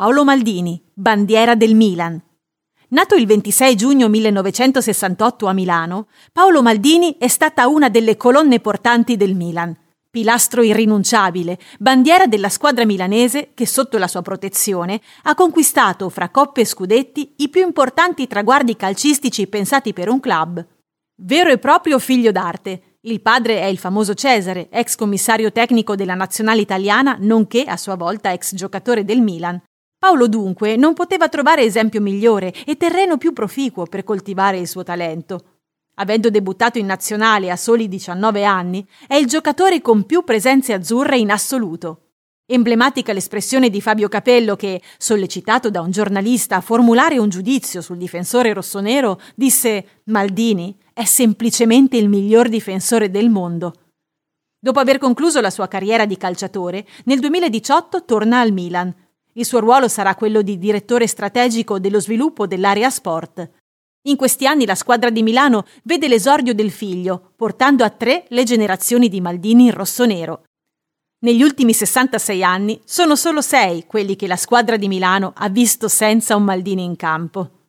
Paolo Maldini, bandiera del Milan. Nato il 26 giugno 1968 a Milano, Paolo Maldini è stata una delle colonne portanti del Milan, pilastro irrinunciabile, bandiera della squadra milanese che sotto la sua protezione ha conquistato fra coppe e scudetti i più importanti traguardi calcistici pensati per un club. Vero e proprio figlio d'arte, il padre è il famoso Cesare, ex commissario tecnico della nazionale italiana, nonché a sua volta ex giocatore del Milan, Paolo dunque non poteva trovare esempio migliore e terreno più proficuo per coltivare il suo talento. Avendo debuttato in nazionale a soli 19 anni, è il giocatore con più presenze azzurre in assoluto. Emblematica l'espressione di Fabio Capello che, sollecitato da un giornalista a formulare un giudizio sul difensore rossonero, disse Maldini è semplicemente il miglior difensore del mondo. Dopo aver concluso la sua carriera di calciatore, nel 2018 torna al Milan, il suo ruolo sarà quello di direttore strategico dello sviluppo dell'area sport. In questi anni la squadra di Milano vede l'esordio del figlio, portando a tre le generazioni di Maldini in rossonero. Negli ultimi 66 anni sono solo sei quelli che la squadra di Milano ha visto senza un Maldini in campo.